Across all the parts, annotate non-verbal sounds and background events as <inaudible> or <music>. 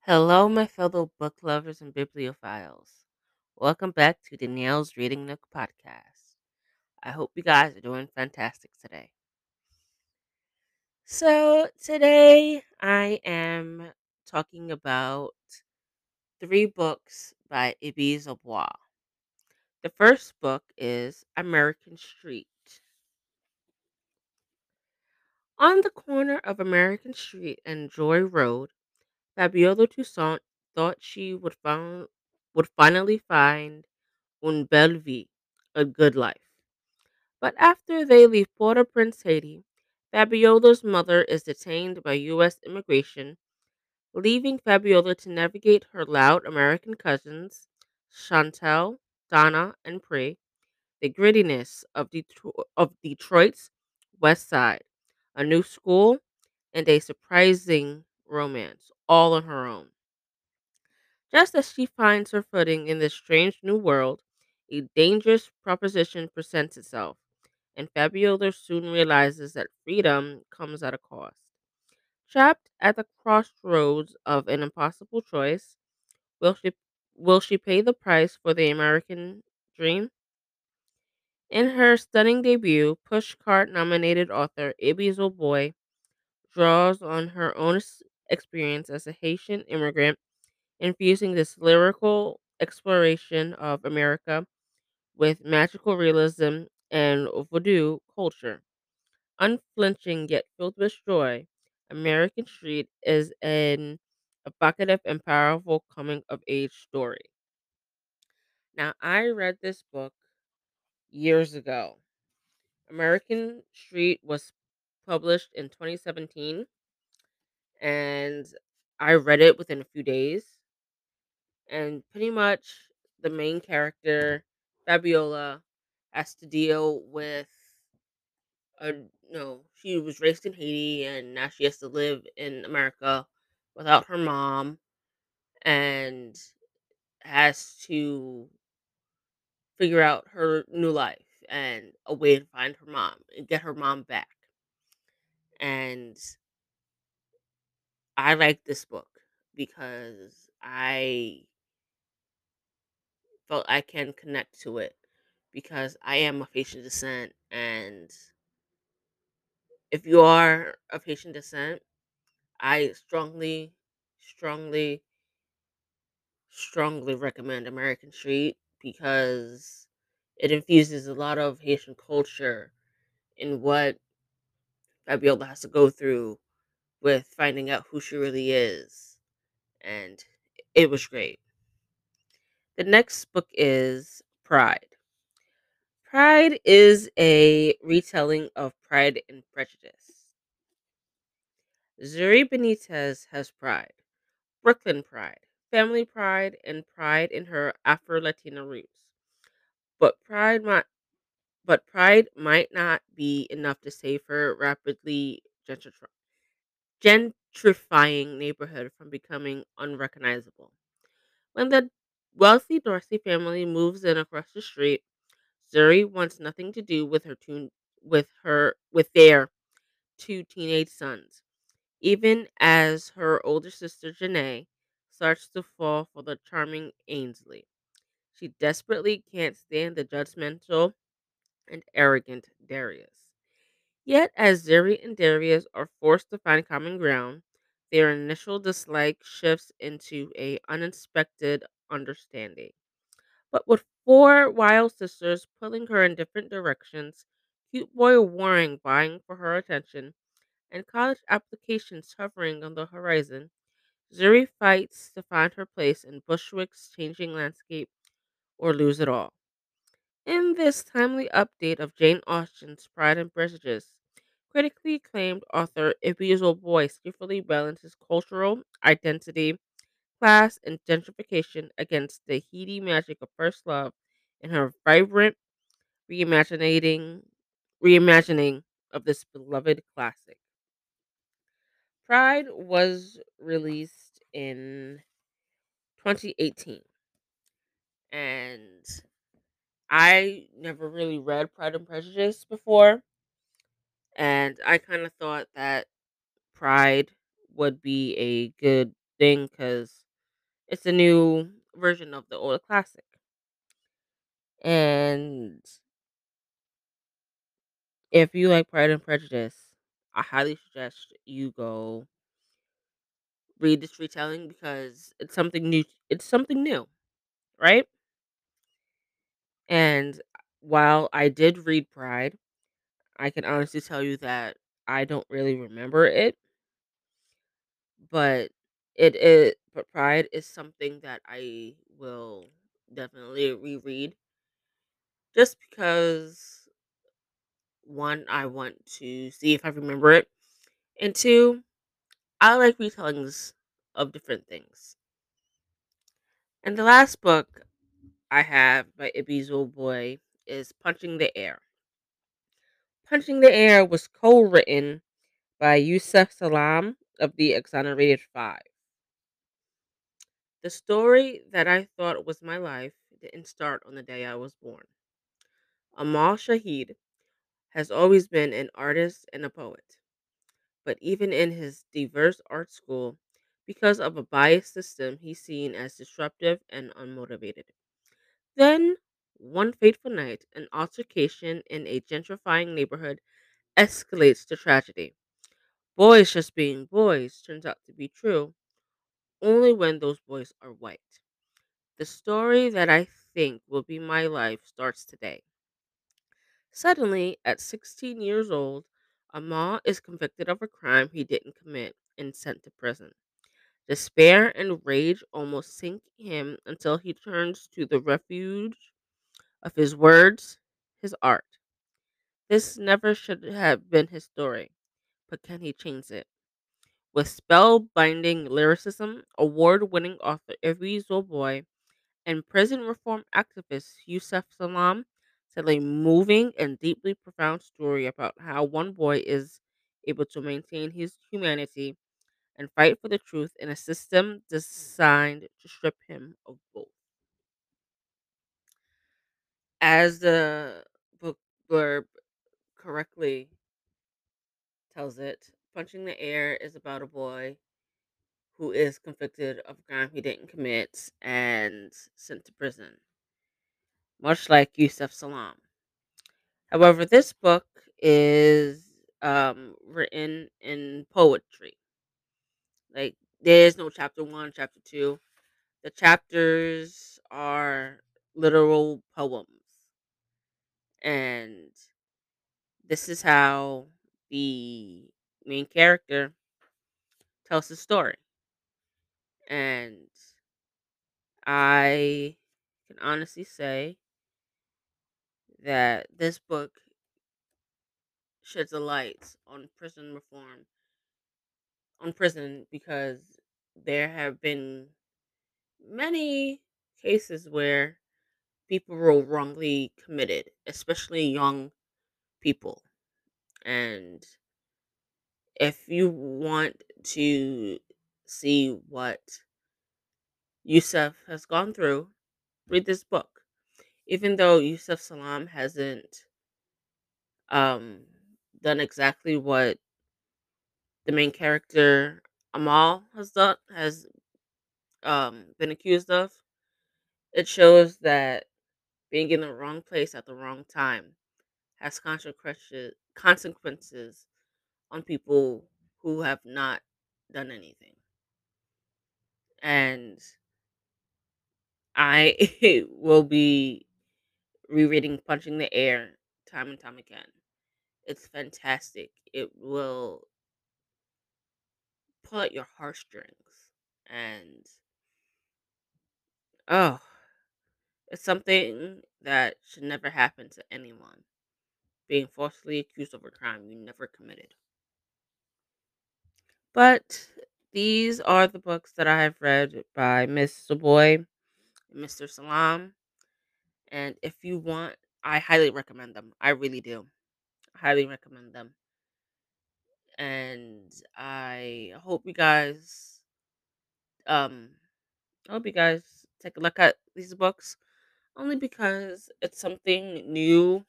Hello, my fellow book lovers and bibliophiles. Welcome back to Danielle's Reading Nook podcast. I hope you guys are doing fantastic today. So, today I am talking about three books by Ibi Zoboi. The first book is American Street. On the corner of American Street and Joy Road, Fabiola Toussaint thought she would, found, would finally find une belle vie, a good life. But after they leave Port au Prince, Haiti, Fabiola's mother is detained by U.S. immigration, leaving Fabiola to navigate her loud American cousins, Chantal, Donna, and Pre, the grittiness of, Detro- of Detroit's West Side, a new school, and a surprising romance, all on her own. Just as she finds her footing in this strange new world, a dangerous proposition presents itself, and Fabiola soon realizes that freedom comes at a cost. Trapped at the crossroads of an impossible choice, will she will she pay the price for the American dream? In her stunning debut, Pushcart nominated author Ibi Zoboi draws on her own experience as a Haitian immigrant infusing this lyrical exploration of America with magical realism and voodoo culture. Unflinching yet filled with joy, American Street is an evocative and powerful coming of age story. Now, I read this book years ago. American Street was published in 2017, and I read it within a few days. and pretty much the main character Fabiola has to deal with a no she was raised in Haiti and now she has to live in America without her mom and has to figure out her new life and a way to find her mom and get her mom back. And I like this book because I felt I can connect to it because I am of Haitian descent. And if you are of Haitian descent, I strongly, strongly, strongly recommend American Street because it infuses a lot of Haitian culture in what Fabiola has to go through with finding out who she really is. And it was great. The next book is Pride. Pride is a retelling of Pride and Prejudice. Zuri Benitez has pride, Brooklyn pride, family pride, and pride in her Afro Latina roots. But pride might but pride might not be enough to save her rapidly gentri- gentrifying neighborhood from becoming unrecognizable. When the wealthy Dorsey family moves in across the street, Zuri wants nothing to do with her two, with her with their two teenage sons, even as her older sister Janae starts to fall for the charming Ainsley. She desperately can't stand the judgmental and arrogant Darius. Yet, as Zuri and Darius are forced to find common ground, their initial dislike shifts into a unexpected understanding. But with four wild sisters pulling her in different directions, cute boy Warren vying for her attention, and college applications hovering on the horizon, Zuri fights to find her place in Bushwick's changing landscape or lose it all. In this timely update of Jane Austen's Pride and Prejudice, critically acclaimed author Ibi Zoboi skillfully balances cultural identity, class, and gentrification against the heady magic of first love in her vibrant reimagining reimagining of this beloved classic. Pride was released in 2018 and I never really read Pride and Prejudice before and I kind of thought that Pride would be a good thing because it's a new version of the old classic. And if you like Pride and Prejudice, I highly suggest you go read this retelling because it's something new. It's something new, right? And while I did read Pride, I can honestly tell you that I don't really remember it, but it is but Pride is something that I will definitely reread just because one, I want to see if I remember it, and two, I like retellings of different things. And the last book I have by Ibi Zoboi is Punching the Air. Punching the Air was co-written by Yusef Salaam of the Exonerated Five. The story that I thought was my life didn't start on the day I was born. Amal Shahid has always been an artist and a poet, but even in his diverse art school, because of a biased system, he's seen as disruptive and unmotivated. Then, one fateful night, an altercation in a gentrifying neighborhood escalates to tragedy. Boys just being boys turns out to be true only when those boys are white. The story that I think will be my life starts today. Suddenly, at 16 years old, Amal is convicted of a crime he didn't commit and sent to prison. Despair and rage almost sink him until he turns to the refuge of his words, his art. This never should have been his story, but can he change it? With spellbinding lyricism, award winning author Ibi Zoboi and prison reform activist Yusef Salaam tell a moving and deeply profound story about how one boy is able to maintain his humanity and fight for the truth in a system designed to strip him of both. As the book blurb correctly tells it, Punching the Air is about a boy who is convicted of a crime he didn't commit and sent to prison, much like Yusef Salaam. However, this book is um, written in poetry. Like, there's no chapter one, chapter two. The chapters are literal poems. And this is how the main character tells the story. And I can honestly say that this book sheds a light on prison reform, on prison, because there have been many cases where people were wrongly committed, especially young people. And if you want to see what Yusef has gone through, read this book. Even though Yusef Salaam hasn't um, done exactly what the main character Amal has done has um, been accused of, it shows that being in the wrong place at the wrong time has consequences on people who have not done anything. And I <laughs> will be rereading Punching the Air time and time again. It's fantastic. It will pull at your heartstrings. And oh, it's something that should never happen to anyone. Being falsely accused of a crime you never committed. But these are the books that I have read by Miss and Mr. Salaam. And if you want, I highly recommend them. I really do. highly recommend them. And I hope you guys um I hope you guys take a look at these books only because it's something new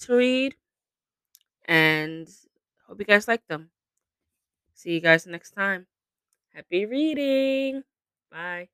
to read and hope you guys like them. See you guys next time. Happy reading. Bye.